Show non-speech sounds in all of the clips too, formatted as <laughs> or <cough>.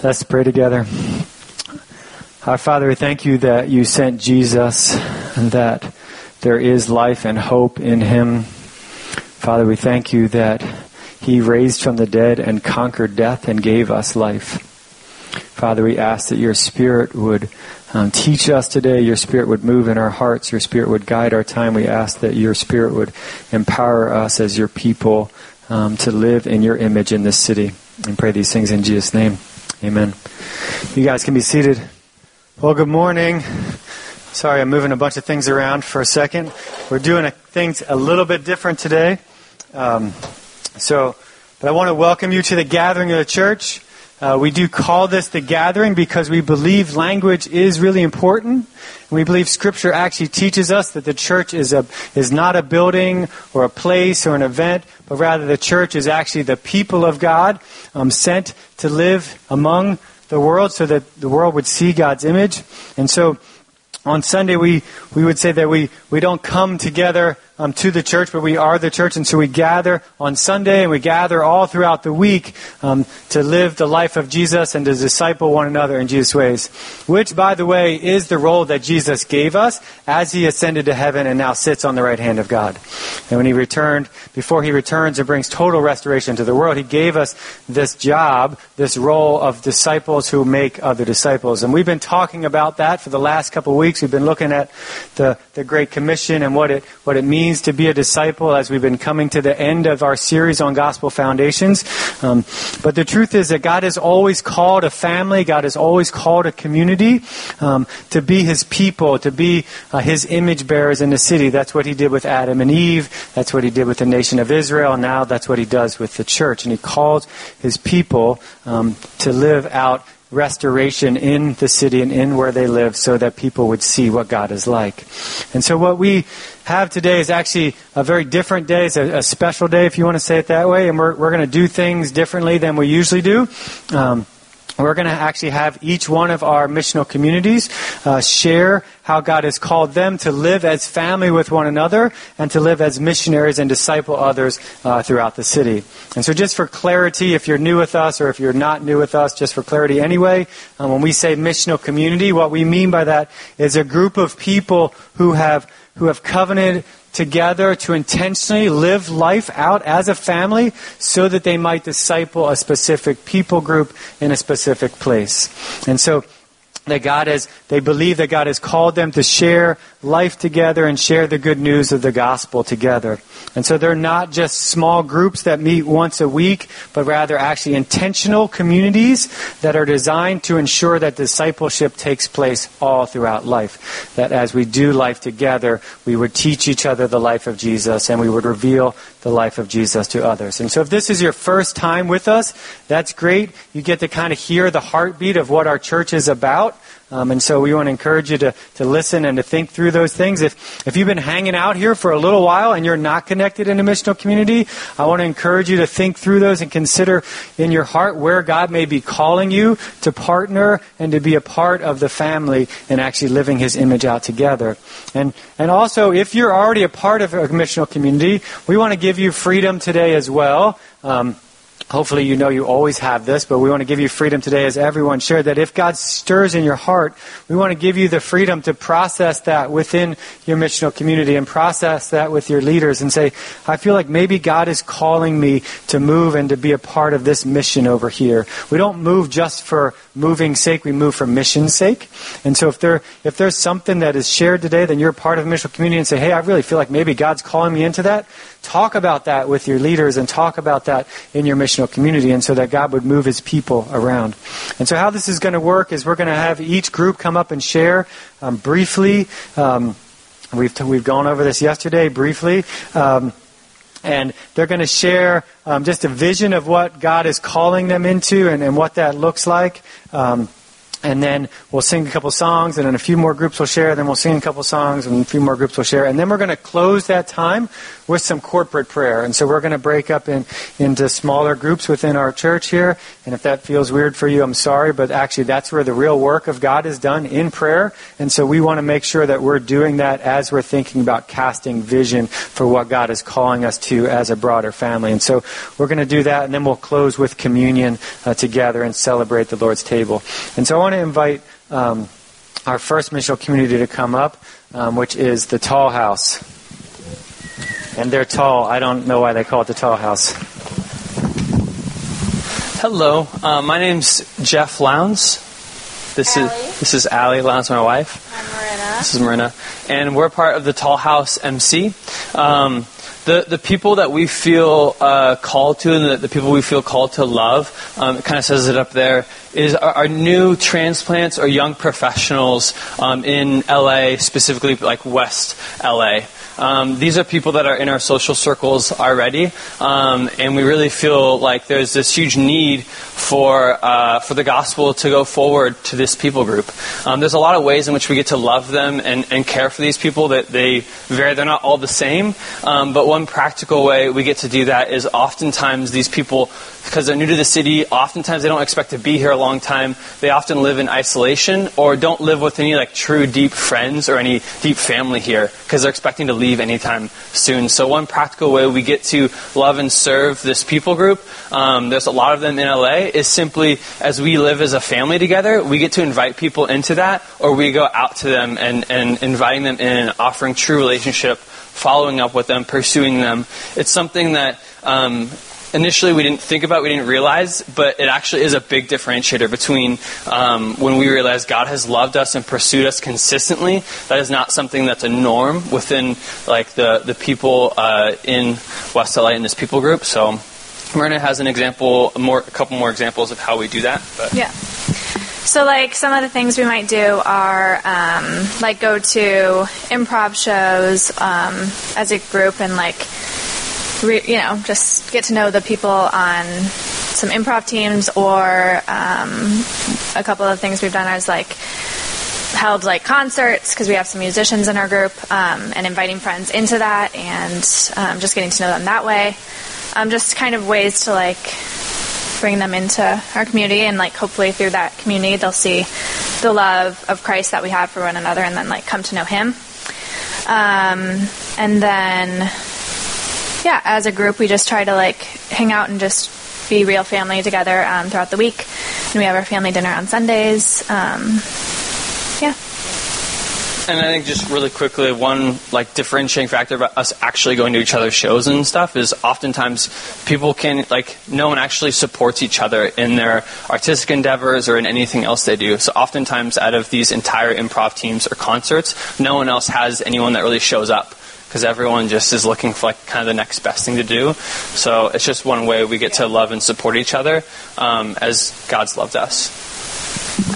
Let's pray together. Our Father, we thank you that you sent Jesus and that there is life and hope in him. Father, we thank you that he raised from the dead and conquered death and gave us life. Father, we ask that your Spirit would um, teach us today. Your Spirit would move in our hearts. Your Spirit would guide our time. We ask that your Spirit would empower us as your people um, to live in your image in this city. And pray these things in Jesus' name. Amen. You guys can be seated. Well, good morning. Sorry, I'm moving a bunch of things around for a second. We're doing a, things a little bit different today. Um, so, but I want to welcome you to the gathering of the church. Uh, we do call this the gathering because we believe language is really important. We believe Scripture actually teaches us that the church is, a, is not a building or a place or an event, but rather the church is actually the people of God um, sent to live among the world so that the world would see God's image. And so on Sunday, we, we would say that we, we don't come together um, to the church, but we are the church, and so we gather on Sunday and we gather all throughout the week um, to live the life of Jesus and to disciple one another in Jesus' ways. Which, by the way, is the role that Jesus gave us as he ascended to heaven and now sits on the right hand of God. And when he returned, before he returns and brings total restoration to the world, he gave us this job, this role of disciples who make other disciples. And we've been talking about that for the last couple of weeks. We've been looking at the, the Great Commission and what it, what it means means to be a disciple as we've been coming to the end of our series on gospel foundations. Um, but the truth is that God has always called a family, God has always called a community um, to be his people, to be uh, his image bearers in the city. That's what he did with Adam and Eve. That's what he did with the nation of Israel. And now that's what he does with the church. And he calls his people um, to live out restoration in the city and in where they live so that people would see what God is like. And so what we have today is actually a very different day. It's a, a special day, if you want to say it that way. And we're, we're going to do things differently than we usually do. Um, we're going to actually have each one of our missional communities uh, share how God has called them to live as family with one another and to live as missionaries and disciple others uh, throughout the city. And so, just for clarity, if you're new with us or if you're not new with us, just for clarity anyway, um, when we say missional community, what we mean by that is a group of people who have who have covenanted together to intentionally live life out as a family so that they might disciple a specific people group in a specific place. And so that God has, they believe that God has called them to share life together and share the good news of the gospel together. And so they're not just small groups that meet once a week, but rather actually intentional communities that are designed to ensure that discipleship takes place all throughout life. That as we do life together, we would teach each other the life of Jesus and we would reveal the life of Jesus to others. And so if this is your first time with us, that's great. You get to kind of hear the heartbeat of what our church is about. Um, and so we want to encourage you to, to listen and to think through those things. If, if you've been hanging out here for a little while and you're not connected in a missional community, I want to encourage you to think through those and consider in your heart where God may be calling you to partner and to be a part of the family and actually living His image out together. And, and also, if you're already a part of a missional community, we want to give you freedom today as well. Um, Hopefully, you know you always have this, but we want to give you freedom today, as everyone shared, that if God stirs in your heart, we want to give you the freedom to process that within your missional community and process that with your leaders and say, I feel like maybe God is calling me to move and to be a part of this mission over here. We don't move just for moving sake, we move for mission's sake. And so if there if there's something that is shared today, then you're part of a missional community and say, Hey, I really feel like maybe God's calling me into that talk about that with your leaders and talk about that in your missional community and so that God would move his people around. And so how this is going to work is we're going to have each group come up and share um, briefly. Um, we've, t- we've gone over this yesterday briefly. Um, and they're going to share um, just a vision of what God is calling them into and, and what that looks like. Um, and then we'll sing a couple songs, and then a few more groups will share. Then we'll sing a couple songs, and a few more groups will share. And then we're going to close that time with some corporate prayer. And so we're going to break up in, into smaller groups within our church here. And if that feels weird for you, I'm sorry, but actually that's where the real work of God is done in prayer. And so we want to make sure that we're doing that as we're thinking about casting vision for what God is calling us to as a broader family. And so we're going to do that, and then we'll close with communion uh, together and celebrate the Lord's table. And so I want to invite um, our first missional community to come up, um, which is the Tall House. And they're tall. I don't know why they call it the Tall House. Hello, uh, my name's Jeff Lowndes. This Allie. is this is Allie Lowndes, my wife. I'm Marina. This is Marina, and we're part of the Tall House MC. Um, the the people that we feel uh, called to, and the, the people we feel called to love, um, it kind of says it up there, is our, our new transplants or young professionals um, in LA, specifically like West LA. Um, these are people that are in our social circles already, um, and we really feel like there's this huge need for uh, for the gospel to go forward to this people group. Um, there's a lot of ways in which we get to love them and, and care for these people that they vary. They're not all the same, um, but one practical way we get to do that is oftentimes these people, because they're new to the city, oftentimes they don't expect to be here a long time. They often live in isolation or don't live with any like true deep friends or any deep family here because they're expecting to leave anytime soon. So one practical way we get to love and serve this people group, um, there's a lot of them in LA, is simply as we live as a family together, we get to invite people into that or we go out to them and, and inviting them in offering true relationship, following up with them, pursuing them. It's something that um, initially we didn't think about, we didn't realize, but it actually is a big differentiator between um, when we realize God has loved us and pursued us consistently. That is not something that's a norm within like the the people uh, in West LA in this people group. So. Myrna has an example, more, a couple more examples of how we do that. But. Yeah. So, like, some of the things we might do are, um, like, go to improv shows um, as a group and, like, re- you know, just get to know the people on some improv teams or um, a couple of things we've done is, like, held like concerts because we have some musicians in our group um, and inviting friends into that and um, just getting to know them that way. Um, just kind of ways to like bring them into our community and like hopefully through that community they'll see the love of christ that we have for one another and then like come to know him. Um, and then yeah as a group we just try to like hang out and just be real family together um, throughout the week. And we have our family dinner on sundays um, yeah. And I think just really quickly, one like differentiating factor about us actually going to each other's shows and stuff is oftentimes people can like no one actually supports each other in their artistic endeavors or in anything else they do. So oftentimes out of these entire improv teams or concerts, no one else has anyone that really shows up because everyone just is looking for like kind of the next best thing to do. So it's just one way we get to love and support each other um, as God's loved us.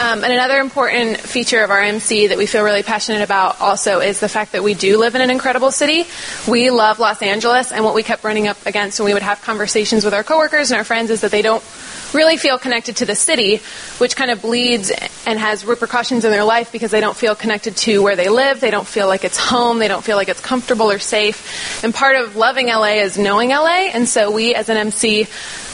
Um, and another important feature of our MC that we feel really passionate about also is the fact that we do live in an incredible city. We love Los Angeles, and what we kept running up against when we would have conversations with our coworkers and our friends is that they don't really feel connected to the city, which kind of bleeds and has repercussions in their life because they don't feel connected to where they live. They don't feel like it's home. They don't feel like it's comfortable or safe. And part of loving LA is knowing LA. And so we, as an MC,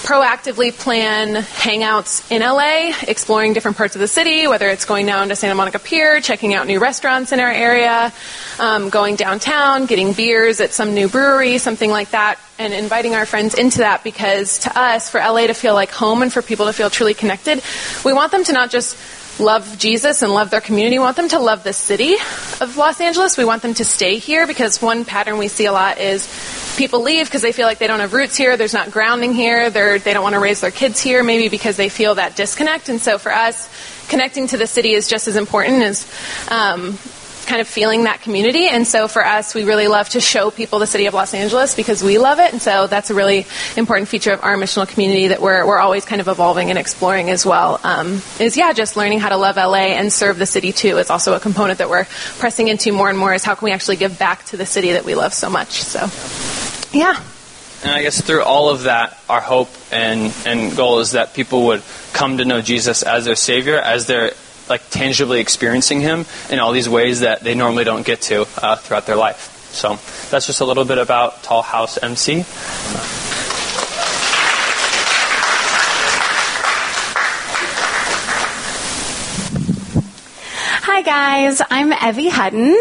proactively plan hangouts in LA, exploring different parts of the city, whether it's going down to Santa Monica Pier, checking out new restaurants in our area, um, going downtown, getting beers at some new brewery, something like that, and inviting our friends into that because to us, for LA to feel like home and for people to feel truly connected, we want them to not just love Jesus and love their community. We want them to love the city of Los Angeles. We want them to stay here because one pattern we see a lot is people leave because they feel like they don't have roots here. There's not grounding here. They're, they don't want to raise their kids here, maybe because they feel that disconnect. And so for us, connecting to the city is just as important as um, kind of feeling that community. And so for us, we really love to show people the city of Los Angeles because we love it. And so that's a really important feature of our missional community that we're, we're always kind of evolving and exploring as well. Um, is yeah, just learning how to love LA and serve the city too is also a component that we're pressing into more and more is how can we actually give back to the city that we love so much. So yeah. And I guess through all of that, our hope and, and goal is that people would come to know Jesus as their Savior, as their like tangibly experiencing Him in all these ways that they normally don't get to uh, throughout their life. So that's just a little bit about Tall House MC. Hi, guys. I'm Evie Hutton.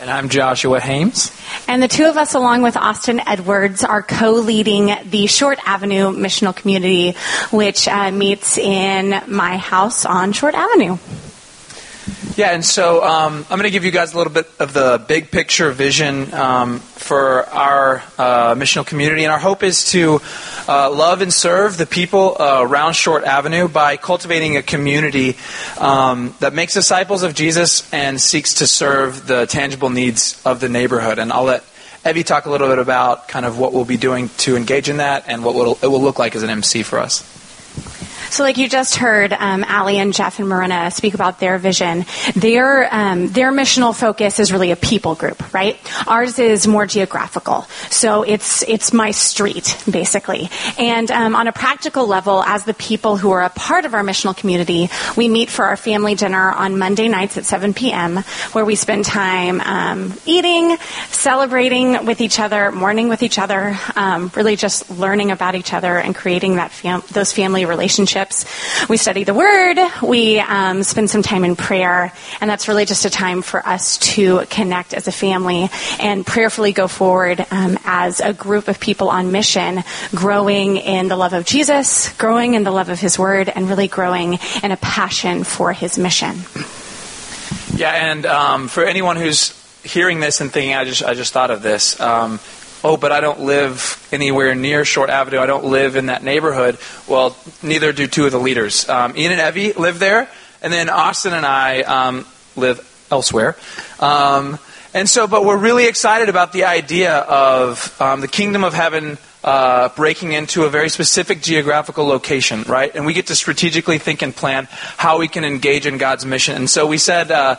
And I'm Joshua Hames. And the two of us, along with Austin Edwards, are co leading the Short Avenue Missional Community, which uh, meets in my house on Short Avenue. Yeah, and so um, I'm going to give you guys a little bit of the big picture vision um, for our uh, missional community. And our hope is to uh, love and serve the people uh, around Short Avenue by cultivating a community um, that makes disciples of Jesus and seeks to serve the tangible needs of the neighborhood. And I'll let Evie talk a little bit about kind of what we'll be doing to engage in that and what it will look like as an MC for us. So, like you just heard, um, Ali and Jeff and Marina speak about their vision. Their um, their missional focus is really a people group, right? Ours is more geographical. So it's it's my street basically. And um, on a practical level, as the people who are a part of our missional community, we meet for our family dinner on Monday nights at 7 p.m., where we spend time um, eating, celebrating with each other, mourning with each other, um, really just learning about each other and creating that fam- those family relationships relationships. We study the Word, we um, spend some time in prayer, and that's really just a time for us to connect as a family and prayerfully go forward um, as a group of people on mission, growing in the love of Jesus, growing in the love of His Word, and really growing in a passion for His mission. Yeah, and um, for anyone who's hearing this and thinking, I just I just thought of this. Um, oh, but I don't live anywhere near Short Avenue. I don't live in that neighborhood. Well, neither do two of the leaders. Um, Ian and Evie live there, and then Austin and I um, live elsewhere. Um, and so, but we're really excited about the idea of um, the kingdom of heaven uh, breaking into a very specific geographical location, right? And we get to strategically think and plan how we can engage in God's mission. And so we said, uh,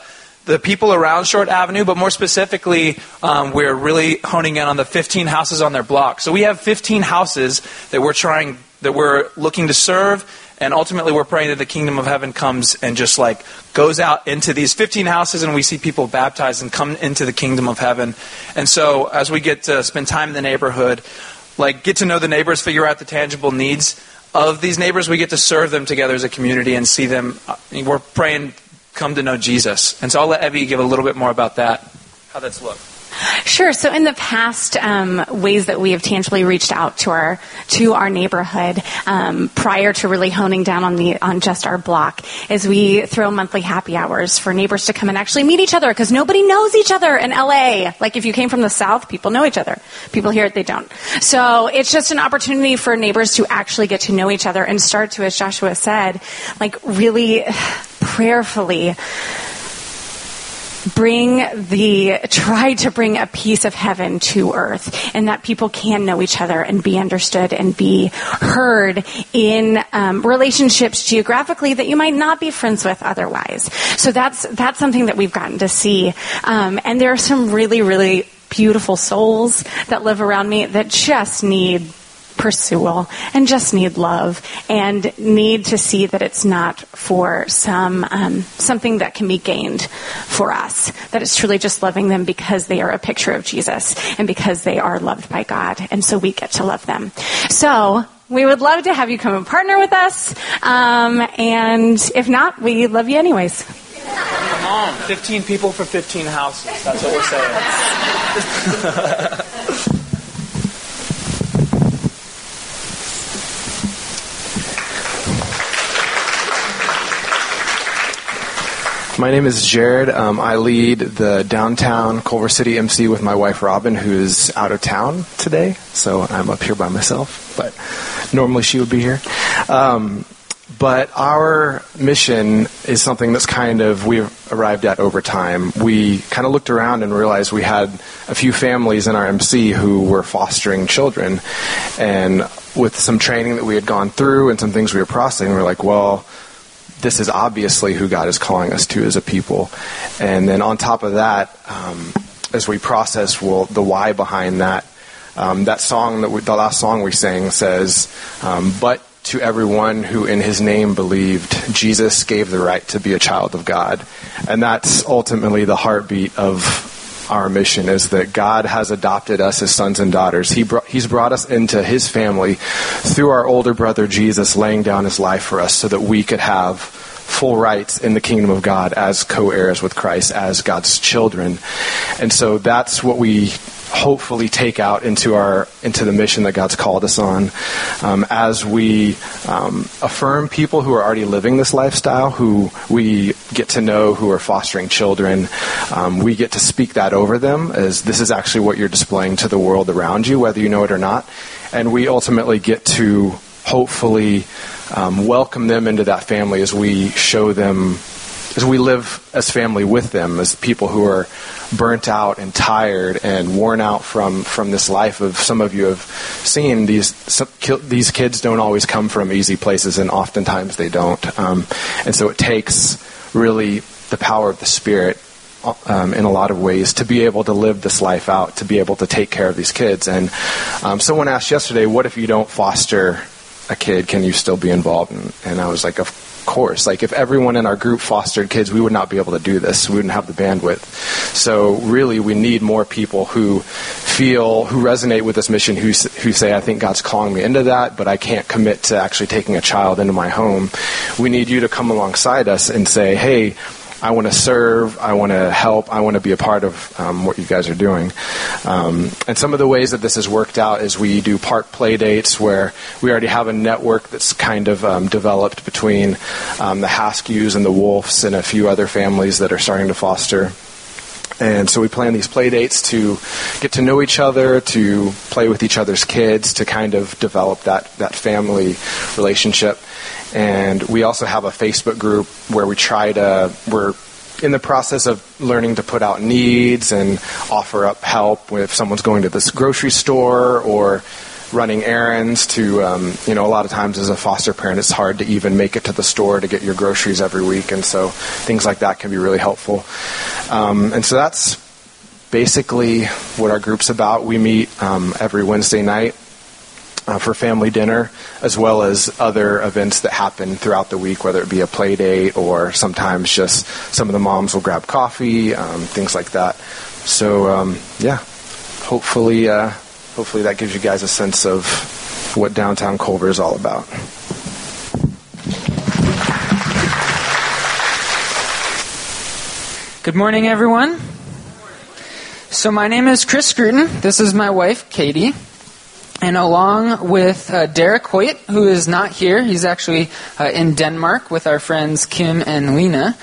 the people around Short Avenue, but more specifically, um, we're really honing in on the 15 houses on their block. So we have 15 houses that we're trying, that we're looking to serve, and ultimately we're praying that the kingdom of heaven comes and just like goes out into these 15 houses, and we see people baptized and come into the kingdom of heaven. And so as we get to spend time in the neighborhood, like get to know the neighbors, figure out the tangible needs of these neighbors, we get to serve them together as a community and see them. Uh, we're praying come to know Jesus. And so I'll let Evie give a little bit more about that, how that's looked. Sure. So in the past, um, ways that we have tangibly reached out to our to our neighborhood um, prior to really honing down on the on just our block is we throw monthly happy hours for neighbors to come and actually meet each other because nobody knows each other in LA. Like if you came from the South, people know each other. People here they don't. So it's just an opportunity for neighbors to actually get to know each other and start to, as Joshua said, like really <sighs> prayerfully bring the try to bring a piece of heaven to earth and that people can know each other and be understood and be heard in um, relationships geographically that you might not be friends with otherwise. So that's that's something that we've gotten to see. Um, and there are some really really beautiful souls that live around me that just need pursual and just need love and need to see that it's not for some um, something that can be gained for us. That it's truly just loving them because they are a picture of Jesus and because they are loved by God, and so we get to love them. So. We would love to have you come and partner with us. Um, and if not, we love you anyways. Come on, 15 people for 15 houses. That's what we're saying. <laughs> My name is Jared. Um, I lead the downtown Culver City MC with my wife Robin, who's out of town today. So I'm up here by myself, but normally she would be here. Um, but our mission is something that's kind of we've arrived at over time. We kind of looked around and realized we had a few families in our MC who were fostering children, and with some training that we had gone through and some things we were processing, we we're like, well this is obviously who God is calling us to as a people. And then on top of that, um, as we process well, the why behind that, um, that song that we, the last song we sang says, um, "But to everyone who in his name believed, Jesus gave the right to be a child of God. And that's ultimately the heartbeat of our mission is that God has adopted us as sons and daughters. He brought, he's brought us into his family through our older brother Jesus laying down his life for us so that we could have full rights in the kingdom of God as co-heirs with Christ, as God's children. And so that's what we hopefully take out into our into the mission that God's called us on. Um, as we um, affirm people who are already living this lifestyle who we get to know who are fostering children um, we get to speak that over them as this is actually what you're displaying to the world around you whether you know it or not. And we ultimately get to hopefully um, welcome them into that family as we show them as we live as family with them, as people who are burnt out and tired and worn out from, from this life of some of you have seen these some, these kids don't always come from easy places and oftentimes they don't. Um, and so it takes really the power of the spirit um, in a lot of ways to be able to live this life out to be able to take care of these kids. And um, someone asked yesterday what if you don't foster a kid? Can you still be involved? And, and i was like of course. Like if everyone in our group fostered kids, we would not be able to do this. We wouldn't have the bandwidth. So really, we need more people who feel, who resonate with this mission, who who say, "I think God's calling me into that, but I can't commit to actually taking a child into my home." We need you to come alongside us and say, "Hey." I want to serve, I want to help, I want to be a part of um, what you guys are doing. Um, and some of the ways that this has worked out is we do park play dates where we already have a network that's kind of um, developed between um, the Haskews and the Wolves and a few other families that are starting to foster. And so we plan these play dates to get to know each other, to play with each other's kids, to kind of develop that, that family relationship. And we also have a Facebook group where we try to, we're in the process of learning to put out needs and offer up help if someone's going to this grocery store or running errands to um, you know a lot of times as a foster parent it's hard to even make it to the store to get your groceries every week. And so things like that can be really helpful. Um, and so that's basically what our group's about. We meet um, every wednesday night uh, for family dinner, as well as other events that happen throughout the week, whether it be a play date or sometimes just some of the moms will grab coffee, um, things like that. So um, yeah, hopefully, uh, hopefully that gives you guys a sense of what downtown Culver is all about. Good morning, everyone. So my name is Chris Scruton. This is my wife, Katie. And along with uh, Derek Hoyt, who is not here, he's actually uh, in Denmark with our friends Kim and Lena,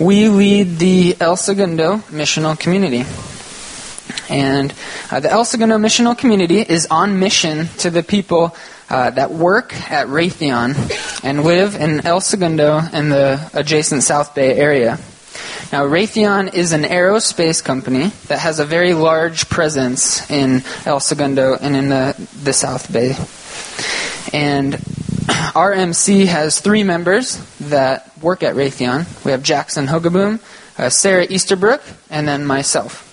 we lead the El Segundo Missional Community. And uh, the El Segundo Missional Community is on mission to the people uh, that work at Raytheon and live in El Segundo and the adjacent South Bay area. Now, Raytheon is an aerospace company that has a very large presence in El Segundo and in the, the South Bay. And <clears throat> RMC has three members that work at Raytheon. We have Jackson Hogaboom, uh, Sarah Easterbrook, and then myself.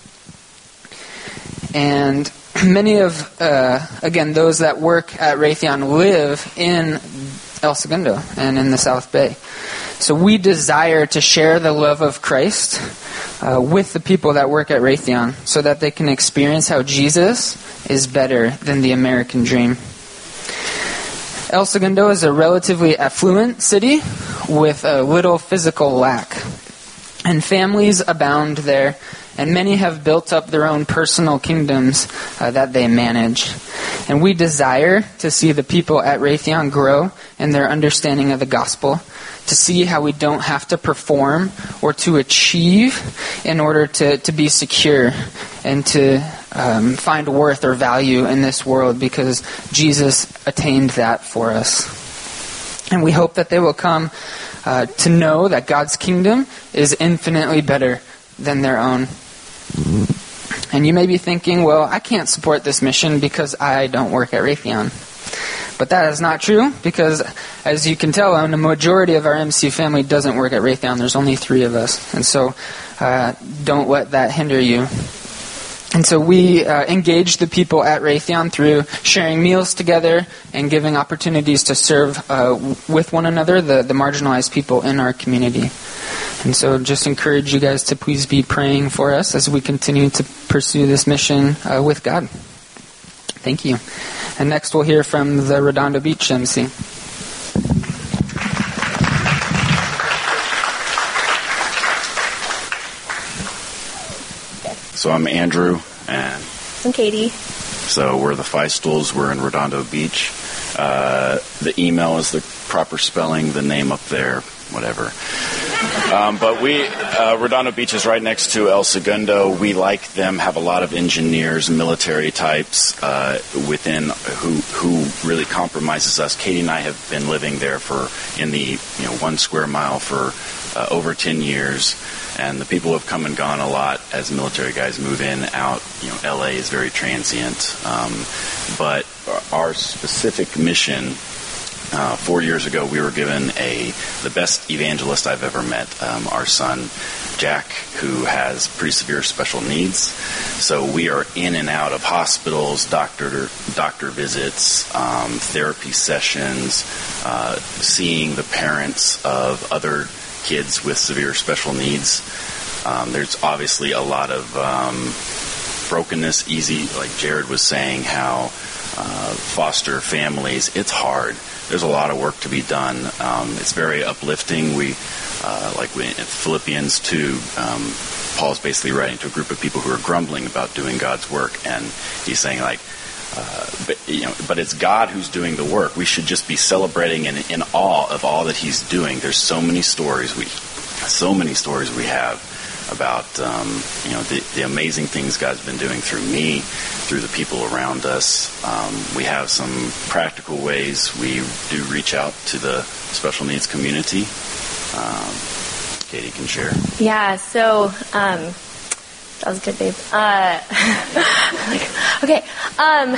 And <clears throat> many of, uh, again, those that work at Raytheon live in El Segundo and in the South Bay. So we desire to share the love of Christ uh, with the people that work at Raytheon so that they can experience how Jesus is better than the American dream. El Segundo is a relatively affluent city with a little physical lack. And families abound there, and many have built up their own personal kingdoms uh, that they manage. And we desire to see the people at Raytheon grow in their understanding of the gospel to see how we don't have to perform or to achieve in order to, to be secure and to um, find worth or value in this world because Jesus attained that for us. And we hope that they will come uh, to know that God's kingdom is infinitely better than their own. And you may be thinking, well, I can't support this mission because I don't work at Raytheon. But that is not true because, as you can tell, the majority of our MC family doesn't work at Raytheon. There's only three of us. And so uh, don't let that hinder you. And so we uh, engage the people at Raytheon through sharing meals together and giving opportunities to serve uh, with one another, the, the marginalized people in our community. And so just encourage you guys to please be praying for us as we continue to pursue this mission uh, with God. Thank you. And next we'll hear from the Redondo Beach MC. So I'm Andrew, and I'm Katie. so we're the Feistels. We're in Redondo Beach. Uh, the email is the proper spelling, the name up there, whatever. Um, but we, uh, Redondo Beach is right next to El Segundo. We, like them, have a lot of engineers, military types uh, within who who really compromises us. Katie and I have been living there for in the you know one square mile for uh, over ten years, and the people have come and gone a lot as military guys move in out. You know, LA is very transient, um, but our specific mission uh, four years ago, we were given a the best evangelist I've ever met. Um, our son Jack, who has pretty severe special needs, so we are in and out of hospitals, doctor doctor visits, um, therapy sessions, uh, seeing the parents of other kids with severe special needs. Um, there's obviously a lot of um, brokenness. Easy, like Jared was saying, how uh, foster families. It's hard there's a lot of work to be done. Um, it's very uplifting. We, uh, like we, Philippians 2, um, Paul's basically writing to a group of people who are grumbling about doing God's work, and he's saying like, uh, but you know, but it's God who's doing the work. We should just be celebrating and in awe of all that He's doing. There's so many stories we, so many stories we have about um, you know the, the amazing things God's been doing through me, through the people around us. Um, we have some practical ways we do reach out to the special needs community. Um, Katie can share. Yeah, so um, that was good, babe. Uh, <laughs> okay, um,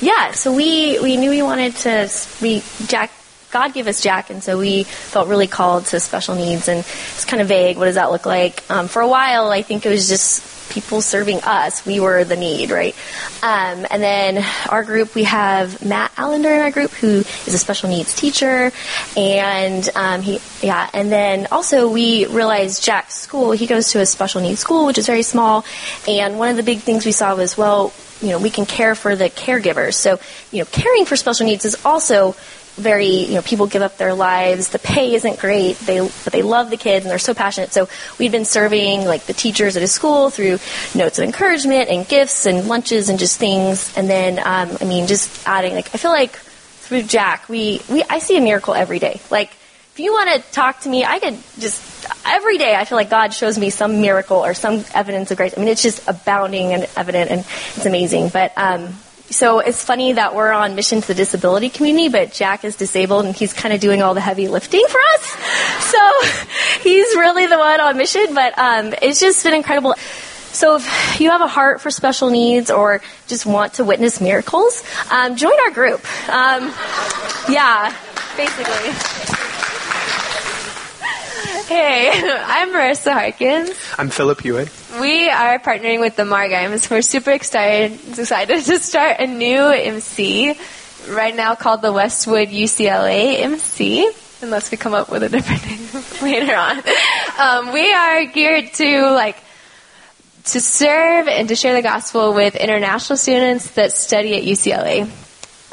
yeah. So we we knew we wanted to. We Jack God gave us Jack, and so we felt really called to special needs, and it's kind of vague. What does that look like? Um, for a while, I think it was just people serving us. We were the need, right? Um, and then our group, we have Matt Allender in our group, who is a special needs teacher, and um, he, yeah, and then also we realized Jack's school. He goes to a special needs school, which is very small, and one of the big things we saw was well. You know, we can care for the caregivers. So, you know, caring for special needs is also very, you know, people give up their lives. The pay isn't great, they, but they love the kids and they're so passionate. So we've been serving like the teachers at his school through notes of encouragement and gifts and lunches and just things. And then, um, I mean, just adding like I feel like through Jack, we, we I see a miracle every day. Like if you want to talk to me, I could just every day I feel like God shows me some miracle or some evidence of grace. I mean, it's just abounding and evident, and it's amazing. But um, so it's funny that we're on mission to the disability community, but Jack is disabled and he's kind of doing all the heavy lifting for us. <laughs> So he's really the one on mission, but um, it's just been incredible. So if you have a heart for special needs or just want to witness miracles, um, join our group. Um, yeah, basically. Hey, <laughs> I'm Marissa Harkins. I'm Philip Hewitt. We are partnering with the Margaims. We're super excited, excited <laughs> to start a new MC right now called the Westwood UCLA MC, unless we come up with a different <laughs> name later on. Um, we are geared to like to serve and to share the gospel with international students that study at UCLA.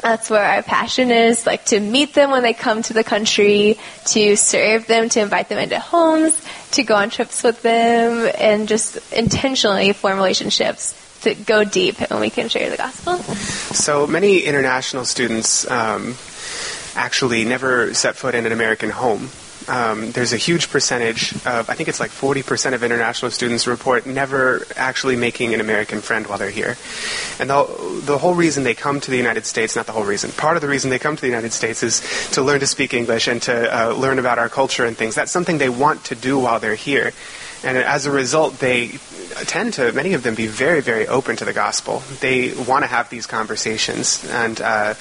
That's where our passion is, like to meet them when they come to the country, to serve them, to invite them into homes, to go on trips with them, and just intentionally form relationships to go deep and we can share the gospel. So many international students um, actually never set foot in an American home. Um, there's a huge percentage of, I think it's like 40% of international students report never actually making an American friend while they're here. And the, the whole reason they come to the United States, not the whole reason, part of the reason they come to the United States is to learn to speak English and to uh, learn about our culture and things. That's something they want to do while they're here. And as a result, they tend to, many of them, be very, very open to the gospel. They want to have these conversations. And, uh,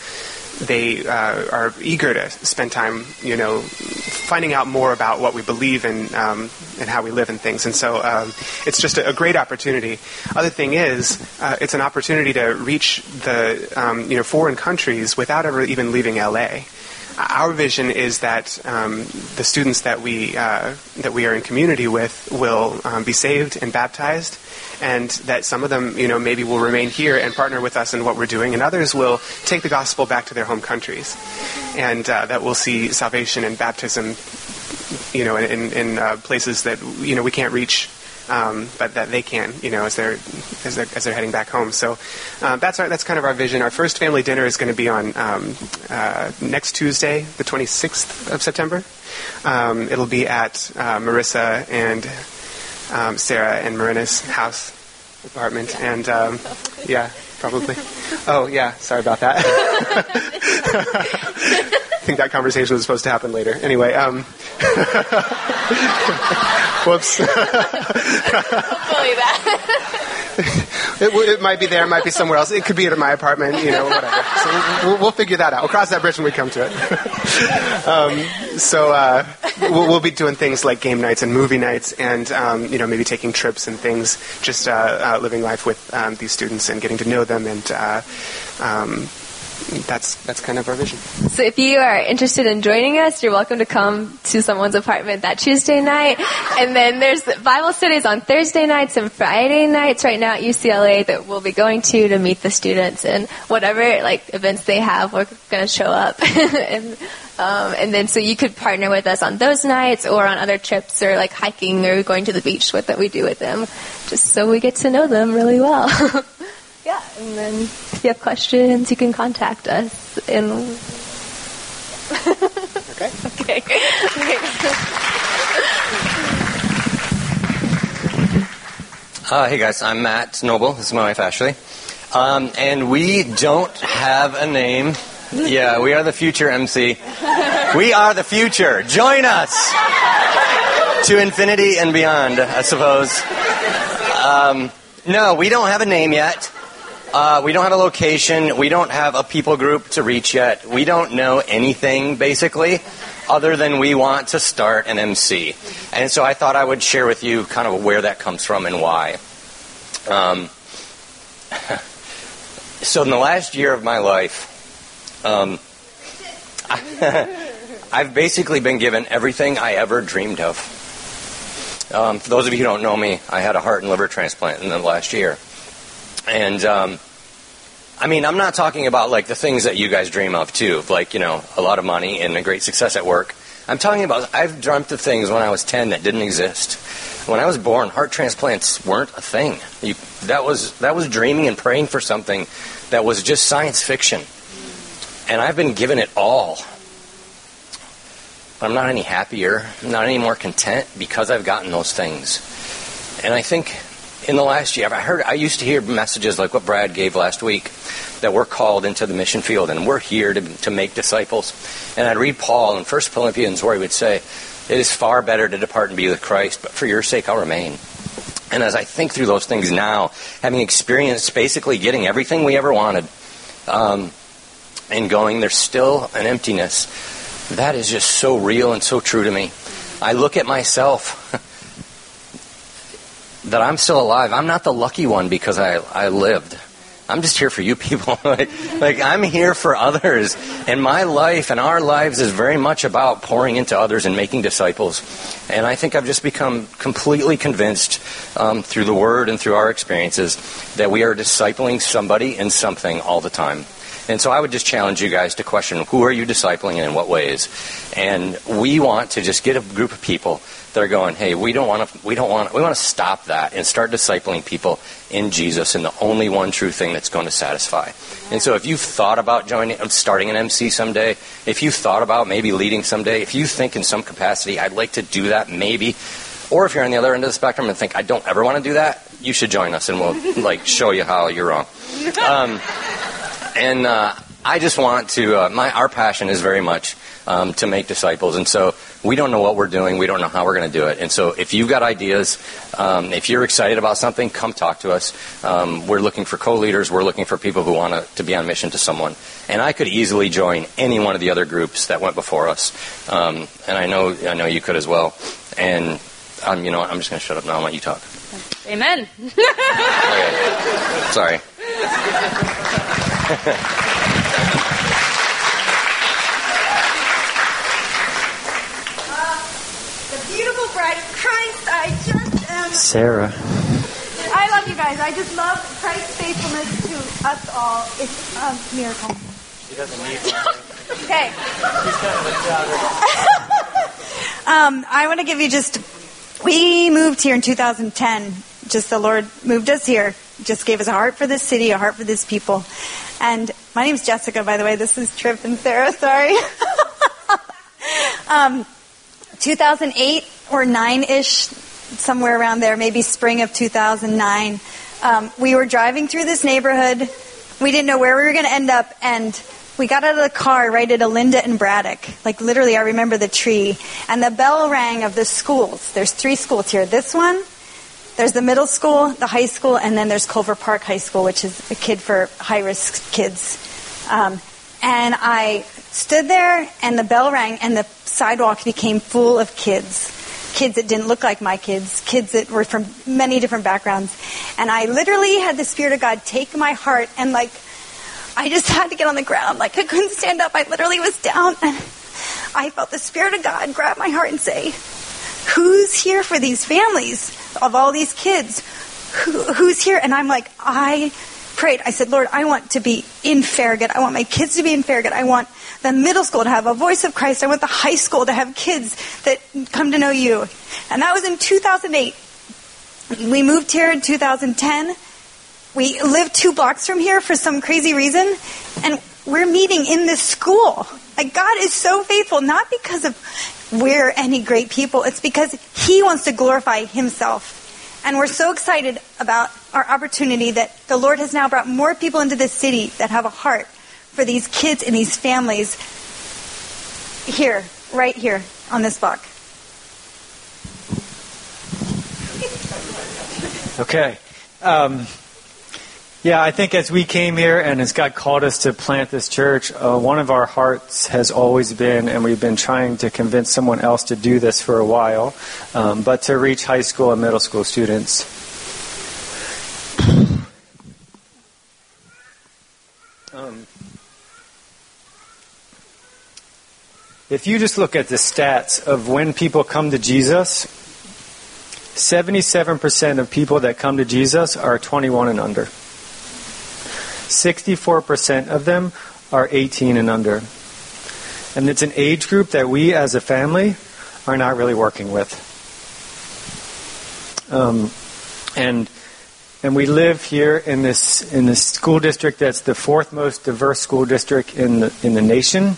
they uh, are eager to spend time, you know, finding out more about what we believe in um, and how we live and things. And so um, it's just a, a, great opportunity. Other thing is, uh, it's an opportunity to reach the um, you know foreign countries without ever even leaving LA. Our vision is that um, the students that we uh, that we are in community with will um, be saved and baptized, and that some of them, you know, maybe will remain here and partner with us in what we're doing, and others will take the gospel back to their home countries, and uh, that we'll see salvation and baptism, you know, in, in uh, places that you know we can't reach um, but that they can, you know, as they're as they're, as they're heading back home. So uh, that's our that's kind of our vision. Our first family dinner is going to be on um, uh, next Tuesday, the 26th of September. Um, it'll be at uh, Marissa and um, Sarah and Marina's house apartment, and um, yeah, probably. <laughs> Oh yeah, sorry about that. <laughs> I think that conversation was supposed to happen later. Anyway. Um, <laughs> Whoops. <laughs> It, it, might be there, it might be somewhere else. It could be at my apartment, you know, whatever. So we'll, we'll figure that out. We'll cross that bridge when we come to it. <laughs> um, so uh, we'll, we'll, be doing things like game nights and movie nights, and um, you know, maybe taking trips and things. Just uh, uh, living life with um, these students and getting to know them and uh, um, that's that's kind of our vision. So if you are interested in joining us, you're welcome to come to someone's apartment that Tuesday night. And then there's Bible studies on Thursday nights and Friday nights right now at UCLA that we'll be going to to meet the students and whatever like events they have, we're going to show up. <laughs> and um, and then so you could partner with us on those nights or on other trips or like hiking or going to the beach with that we do with them, just so we get to know them really well. <laughs> Yeah, and then if you have questions, you can contact us. And <laughs> okay. okay. Uh, hey guys, I'm Matt Noble. This is my wife Ashley, um, and we don't have a name. Yeah, we are the future MC. We are the future. Join us to infinity and beyond, I suppose. Um, no, we don't have a name yet. Uh, we don't have a location. We don't have a people group to reach yet. We don't know anything, basically, other than we want to start an MC. And so I thought I would share with you kind of where that comes from and why. Um, <laughs> so in the last year of my life, um, <laughs> I've basically been given everything I ever dreamed of. Um, for those of you who don't know me, I had a heart and liver transplant in the last year. And um, I mean, I'm not talking about like the things that you guys dream of too, like you know, a lot of money and a great success at work. I'm talking about I've dreamt of things when I was 10 that didn't exist. When I was born, heart transplants weren't a thing. You, that was that was dreaming and praying for something that was just science fiction. And I've been given it all. But I'm not any happier, I'm not any more content because I've gotten those things. And I think in the last year, I heard I used to hear messages like what Brad gave last week that we're called into the mission field and we're here to, to make disciples. And I'd read Paul in 1 Philippians where he would say, It is far better to depart and be with Christ, but for your sake I'll remain. And as I think through those things now, having experienced basically getting everything we ever wanted, um, and going, there's still an emptiness. That is just so real and so true to me. I look at myself <laughs> that I'm still alive. I'm not the lucky one because I, I lived. I'm just here for you people. <laughs> like, like, I'm here for others. And my life and our lives is very much about pouring into others and making disciples. And I think I've just become completely convinced um, through the Word and through our experiences that we are discipling somebody and something all the time. And so I would just challenge you guys to question who are you discipling and in what ways? And we want to just get a group of people that are going, hey, we don't want to, we don't want, we want to stop that and start discipling people in Jesus and the only one true thing that's going to satisfy. And so, if you've thought about joining, starting an MC someday, if you've thought about maybe leading someday, if you think in some capacity, I'd like to do that, maybe, or if you're on the other end of the spectrum and think I don't ever want to do that, you should join us and we'll like show you how you're wrong. Um, and uh, I just want to. Uh, my our passion is very much um, to make disciples, and so we don't know what we're doing. We don't know how we're going to do it. And so, if you've got ideas, um, if you're excited about something, come talk to us. Um, we're looking for co-leaders. We're looking for people who want to, be on mission to someone. And I could easily join any one of the other groups that went before us. Um, and I know I know you could as well. And um, you know what? I'm just going to shut up now and let you talk. Amen. <laughs> Okay. Sorry. <laughs> The beautiful bride of Christ. I just am. Sarah. I love you guys. I just love Christ's faithfulness to us all. It's a miracle. She doesn't need Okay. <laughs> um, I want to give you just. We moved here in 2010. Just the Lord moved us here. Just gave us a heart for this city, a heart for this people. And my name's Jessica, by the way. This is Trip and Sarah. Sorry. <laughs> um, 2008 or 9 ish, somewhere around there, maybe spring of 2009. Um, we were driving through this neighborhood. We didn't know where we were going to end up, and we got out of the car right at Elenda and Braddock. Like literally, I remember the tree. And the bell rang of the schools. There's three schools here. This one, there's the middle school, the high school, and then there's Culver Park High School, which is a kid for high risk kids. Um, and I stood there, and the bell rang, and the sidewalk became full of kids. Kids that didn't look like my kids, kids that were from many different backgrounds. And I literally had the Spirit of God take my heart and, like, I just <laughs> had to get on the ground. Like, I couldn't stand up. I literally was down. And I felt the Spirit of God grab my heart and say, Who's here for these families of all these kids? Who, who's here? And I'm like, I prayed. I said, Lord, I want to be in Farragut. I want my kids to be in Farragut. I want the middle school to have a voice of Christ. I want the high school to have kids that come to know you. And that was in 2008. We moved here in 2010. We live two blocks from here for some crazy reason. And we're meeting in this school. Like, God is so faithful, not because of we're any great people. It's because He wants to glorify Himself. And we're so excited about our opportunity that the Lord has now brought more people into this city that have a heart for these kids and these families here, right here on this block. Okay. Um, yeah, I think as we came here and as God called us to plant this church, uh, one of our hearts has always been, and we've been trying to convince someone else to do this for a while, um, but to reach high school and middle school students. If you just look at the stats of when people come to Jesus, 77% of people that come to Jesus are 21 and under. 64% of them are 18 and under. And it's an age group that we as a family are not really working with. Um, and and we live here in this in this school district that's the fourth most diverse school district in the in the nation.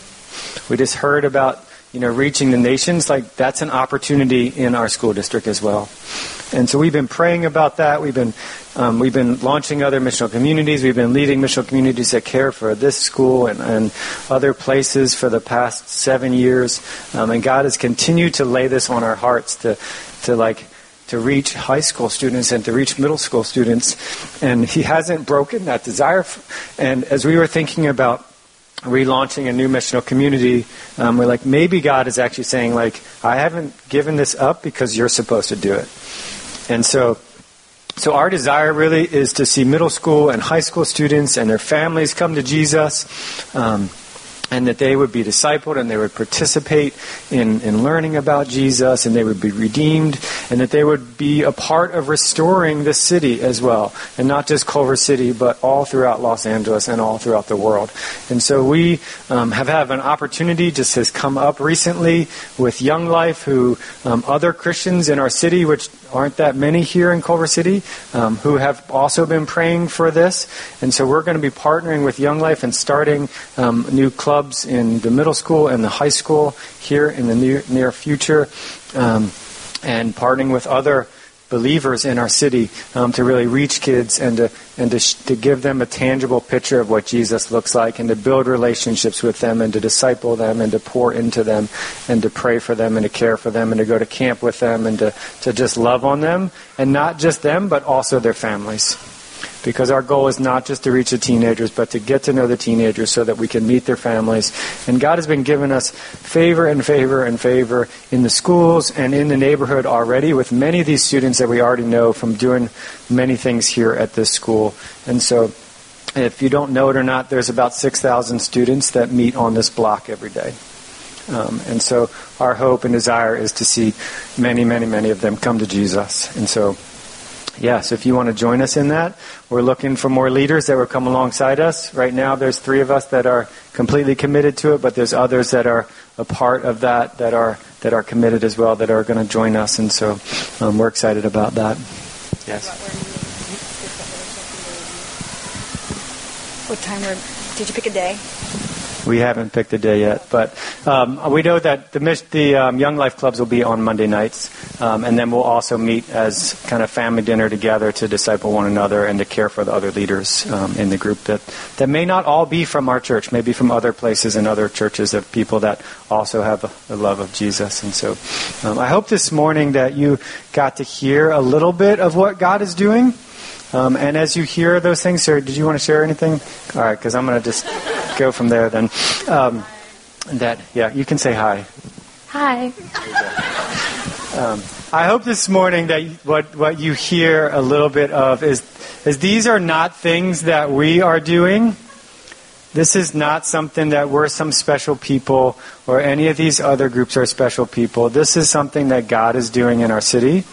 We just heard about you know reaching the nations like that's an opportunity in our school district as well. And so we've been praying about that. We've been um, we've been launching other missional communities. We've been leading missional communities that care for this school and, and other places for the past seven years. Um, and God has continued to lay this on our hearts to to like to reach high school students and to reach middle school students. And He hasn't broken that desire. And as we were thinking about relaunching a new missional community, um, we're like, maybe God is actually saying, like, I haven't given this up because you're supposed to do it. And so, so our desire really is to see middle school and high school students and their families come to Jesus. Um, and that they would be discipled and they would participate in, in learning about Jesus and they would be redeemed and that they would be a part of restoring the city as well. And not just Culver City, but all throughout Los Angeles and all throughout the world. And so we um, have had an opportunity just has come up recently with Young Life, who um, other Christians in our city, which aren't that many here in Culver City, um, who have also been praying for this. And so we're going to be partnering with Young Life and starting um, new clubs in the middle school and the high school here in the near, near future, um, and partnering with other believers in our city um, to really reach kids and to and to, sh- to give them a tangible picture of what Jesus looks like and to build relationships with them and to disciple them and to pour into them and to pray for them and to care for them and to go to camp with them and to, to just love on them and not just them but also their families because our goal is not just to reach the teenagers, but to get to know the teenagers so that we can meet their families. And God has been giving us favor and favor and favor in the schools and in the neighborhood already with many of these students that we already know from doing many things here at this school. And so, if you don't know it or not, there's about 6,000 students that meet on this block every day. Um, and so, our hope and desire is to see many, many, many of them come to Jesus. And so, Yes, if you want to join us in that, we're looking for more leaders that will come alongside us. Right now, there's three of us that are completely committed to it, but there's others that are a part of that that are that are committed as well that are going to join us, and so um, we're excited about that. Yes. What time were, did you pick a day? We haven't picked a day yet, but um, we know that the, the um, Young Life Clubs will be on Monday nights, um, and then we'll also meet as kind of family dinner together to disciple one another and to care for the other leaders um, in the group that, that may not all be from our church, maybe from other places and other churches of people that also have the love of Jesus. And so um, I hope this morning that you got to hear a little bit of what God is doing. Um, and as you hear those things, sir, did you want to share anything? All right, because I'm going to just go from there then. Um, that, yeah, you can say hi. Hi. Um, I hope this morning that what, what you hear a little bit of is, is these are not things that we are doing. This is not something that we're some special people or any of these other groups are special people. This is something that God is doing in our city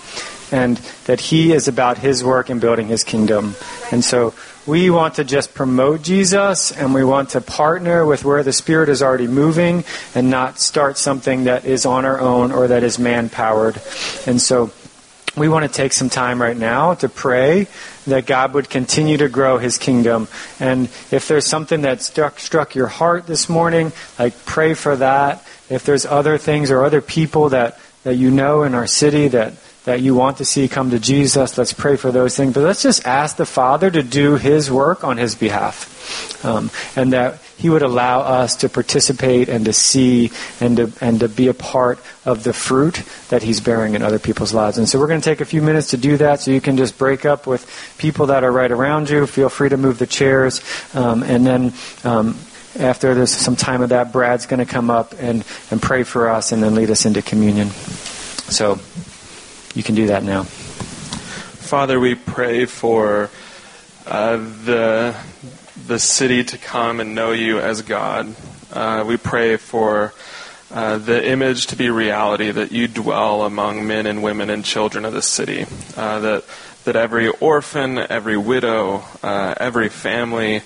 and that He is about His work in building His kingdom. And so we want to just promote Jesus and we want to partner with where the Spirit is already moving and not start something that is on our own or that is man powered. And so we want to take some time right now to pray that God would continue to grow his kingdom. And if there's something that struck, struck your heart this morning, like pray for that. If there's other things or other people that, that you know in our city that that you want to see come to Jesus. Let's pray for those things. But let's just ask the Father to do His work on His behalf. Um, and that He would allow us to participate and to see and to, and to be a part of the fruit that He's bearing in other people's lives. And so we're going to take a few minutes to do that so you can just break up with people that are right around you. Feel free to move the chairs. Um, and then. Um, after there's some time of that, Brad's going to come up and, and pray for us and then lead us into communion. So you can do that now. Father, we pray for uh, the the city to come and know you as God. Uh, we pray for uh, the image to be reality that you dwell among men and women and children of the city. Uh, that that every orphan, every widow, uh, every family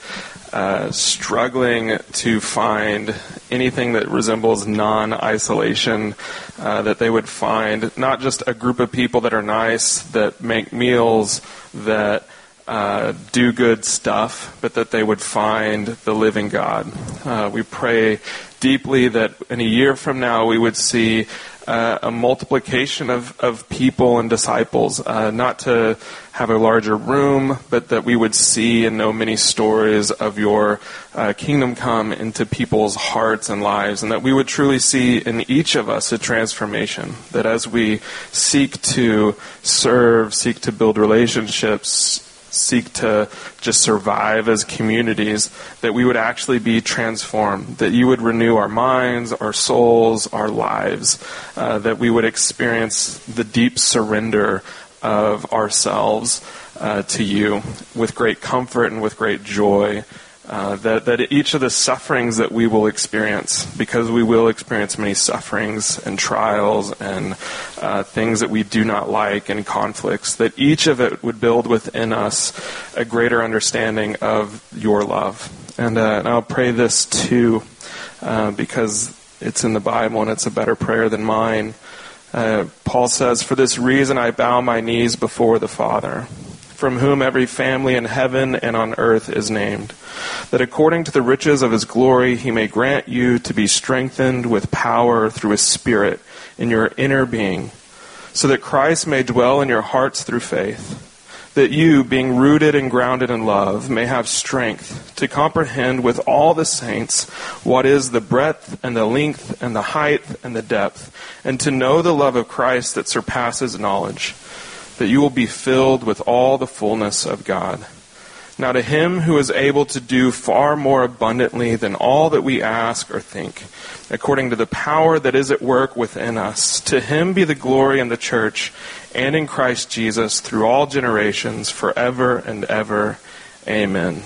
uh, struggling to find anything that resembles non isolation, uh, that they would find not just a group of people that are nice, that make meals, that uh, do good stuff, but that they would find the living God. Uh, we pray deeply that in a year from now we would see uh, a multiplication of, of people and disciples, uh, not to have a larger room, but that we would see and know many stories of your uh, kingdom come into people's hearts and lives, and that we would truly see in each of us a transformation. That as we seek to serve, seek to build relationships, seek to just survive as communities, that we would actually be transformed, that you would renew our minds, our souls, our lives, uh, that we would experience the deep surrender of ourselves uh, to you with great comfort and with great joy. Uh, that, that each of the sufferings that we will experience, because we will experience many sufferings and trials and uh, things that we do not like and conflicts, that each of it would build within us a greater understanding of your love. And, uh, and I'll pray this too, uh, because it's in the Bible and it's a better prayer than mine. Uh, Paul says, For this reason I bow my knees before the Father from whom every family in heaven and on earth is named, that according to the riches of his glory he may grant you to be strengthened with power through his Spirit in your inner being, so that Christ may dwell in your hearts through faith that you, being rooted and grounded in love, may have strength to comprehend with all the saints what is the breadth and the length and the height and the depth, and to know the love of Christ that surpasses knowledge, that you will be filled with all the fullness of God. Now, to him who is able to do far more abundantly than all that we ask or think, according to the power that is at work within us, to him be the glory in the church and in Christ Jesus through all generations, forever and ever. Amen.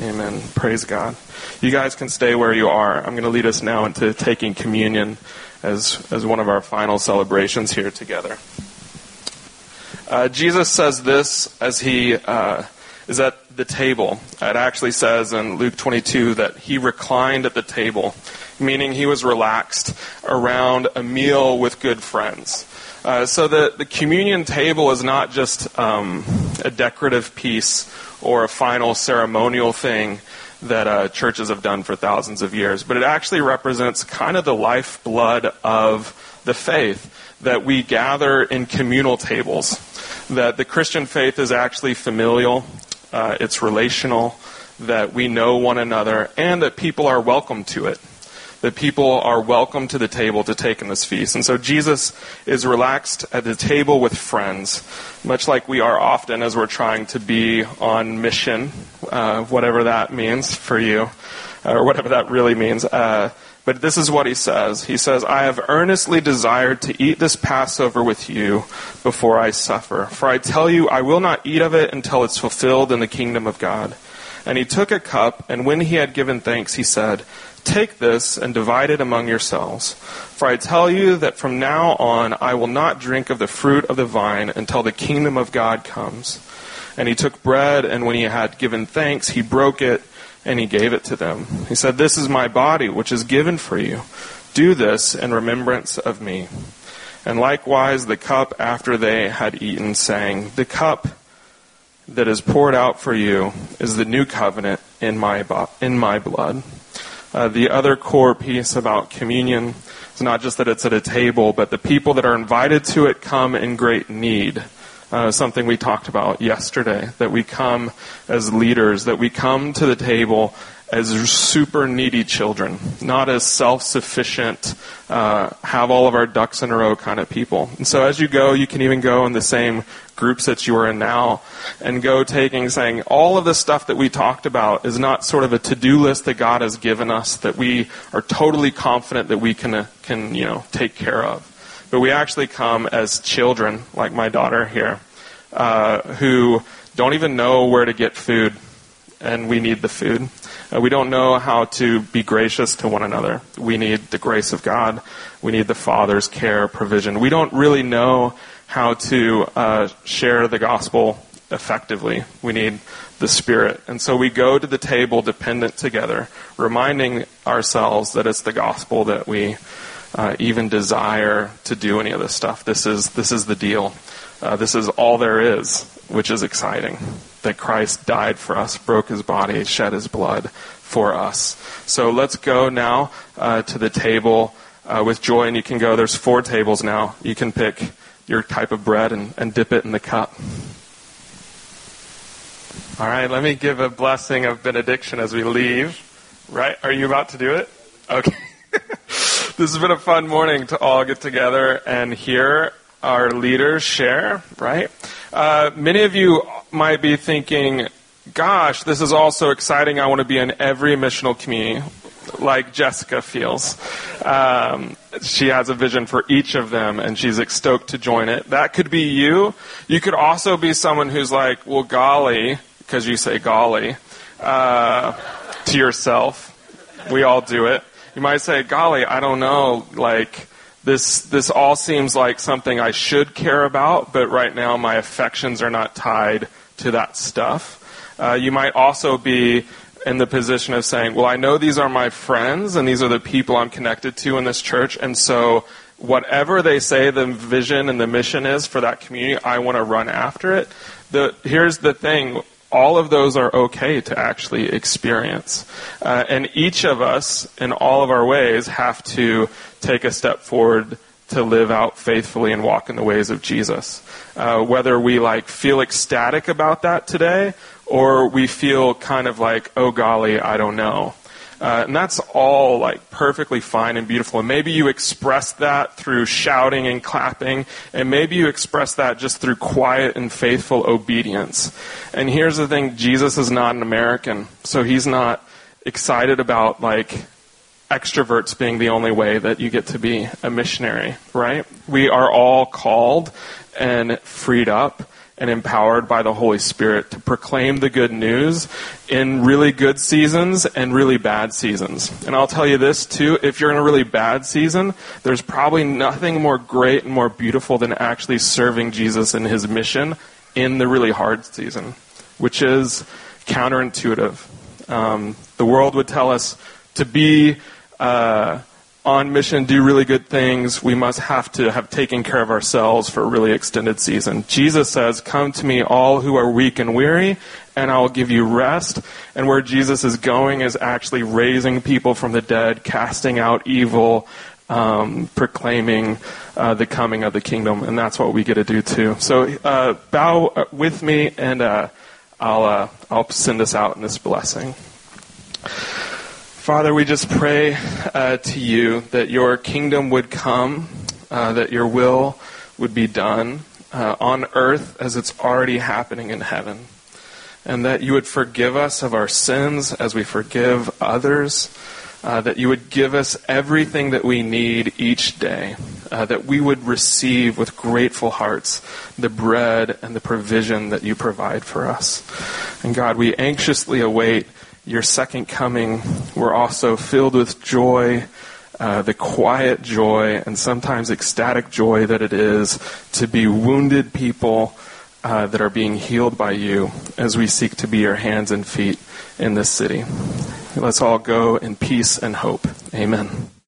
Amen. Praise God. You guys can stay where you are. I'm going to lead us now into taking communion as, as one of our final celebrations here together. Uh, Jesus says this as he uh, is at the table. It actually says in Luke 22 that he reclined at the table, meaning he was relaxed around a meal with good friends. Uh, so the, the communion table is not just um, a decorative piece or a final ceremonial thing that uh, churches have done for thousands of years, but it actually represents kind of the lifeblood of the faith that we gather in communal tables. That the Christian faith is actually familial, uh, it's relational, that we know one another, and that people are welcome to it that people are welcome to the table to take in this feast. And so Jesus is relaxed at the table with friends, much like we are often as we're trying to be on mission, uh, whatever that means for you, or whatever that really means. Uh, but this is what he says. He says, I have earnestly desired to eat this Passover with you before I suffer. For I tell you, I will not eat of it until it's fulfilled in the kingdom of God. And he took a cup, and when he had given thanks, he said, Take this and divide it among yourselves. For I tell you that from now on I will not drink of the fruit of the vine until the kingdom of God comes. And he took bread, and when he had given thanks, he broke it, and he gave it to them. He said, This is my body, which is given for you. Do this in remembrance of me. And likewise the cup after they had eaten, saying, The cup that is poured out for you is the new covenant in my, in my blood. Uh, the other core piece about communion is not just that it's at a table, but the people that are invited to it come in great need. Uh, something we talked about yesterday, that we come as leaders, that we come to the table as super needy children, not as self sufficient, uh, have all of our ducks in a row kind of people. And so as you go, you can even go in the same groups that you are in now and go taking, saying, all of the stuff that we talked about is not sort of a to do list that God has given us that we are totally confident that we can, uh, can you know, take care of. But we actually come as children, like my daughter here, uh, who don't even know where to get food, and we need the food. Uh, we don't know how to be gracious to one another. We need the grace of God. We need the Father's care, provision. We don't really know how to uh, share the gospel effectively. We need the Spirit. And so we go to the table dependent together, reminding ourselves that it's the gospel that we uh, even desire to do any of this stuff. This is, this is the deal. Uh, this is all there is, which is exciting that Christ died for us, broke his body, shed his blood for us. So let's go now uh, to the table uh, with joy, and you can go. There's four tables now. You can pick your type of bread and, and dip it in the cup. All right, let me give a blessing of benediction as we leave. Right? Are you about to do it? Okay. <laughs> this has been a fun morning to all get together and hear our leaders share, right? Uh, many of you might be thinking, gosh, this is all so exciting. I want to be in every missional community like Jessica feels. Um, she has a vision for each of them, and she's stoked to join it. That could be you. You could also be someone who's like, well, golly, because you say golly uh, to yourself. We all do it. You might say, golly, I don't know, like, this this all seems like something I should care about, but right now my affections are not tied to that stuff. Uh, you might also be in the position of saying, well, I know these are my friends and these are the people I'm connected to in this church, and so whatever they say the vision and the mission is for that community, I want to run after it. The, here's the thing all of those are okay to actually experience. Uh, and each of us, in all of our ways, have to take a step forward to live out faithfully and walk in the ways of Jesus. Uh, whether we like feel ecstatic about that today or we feel kind of like, oh golly, I don't know. Uh, and that's all like perfectly fine and beautiful. And maybe you express that through shouting and clapping, and maybe you express that just through quiet and faithful obedience. And here's the thing Jesus is not an American, so he's not excited about like extroverts being the only way that you get to be a missionary, right? We are all called and freed up and empowered by the Holy Spirit to proclaim the good news in really good seasons and really bad seasons. And I'll tell you this too, if you're in a really bad season, there's probably nothing more great and more beautiful than actually serving Jesus in his mission in the really hard season, which is counterintuitive. Um, the world would tell us to be uh, on mission, do really good things, we must have to have taken care of ourselves for a really extended season. Jesus says, Come to me, all who are weak and weary, and I will give you rest. And where Jesus is going is actually raising people from the dead, casting out evil, um, proclaiming uh, the coming of the kingdom. And that's what we get to do too. So uh, bow with me, and uh, I'll, uh, I'll send us out in this blessing. Father, we just pray uh, to you that your kingdom would come, uh, that your will would be done uh, on earth as it's already happening in heaven, and that you would forgive us of our sins as we forgive others, uh, that you would give us everything that we need each day, uh, that we would receive with grateful hearts the bread and the provision that you provide for us. And God, we anxiously await your second coming, we're also filled with joy, uh, the quiet joy and sometimes ecstatic joy that it is to be wounded people uh, that are being healed by you as we seek to be your hands and feet in this city. Let's all go in peace and hope. Amen.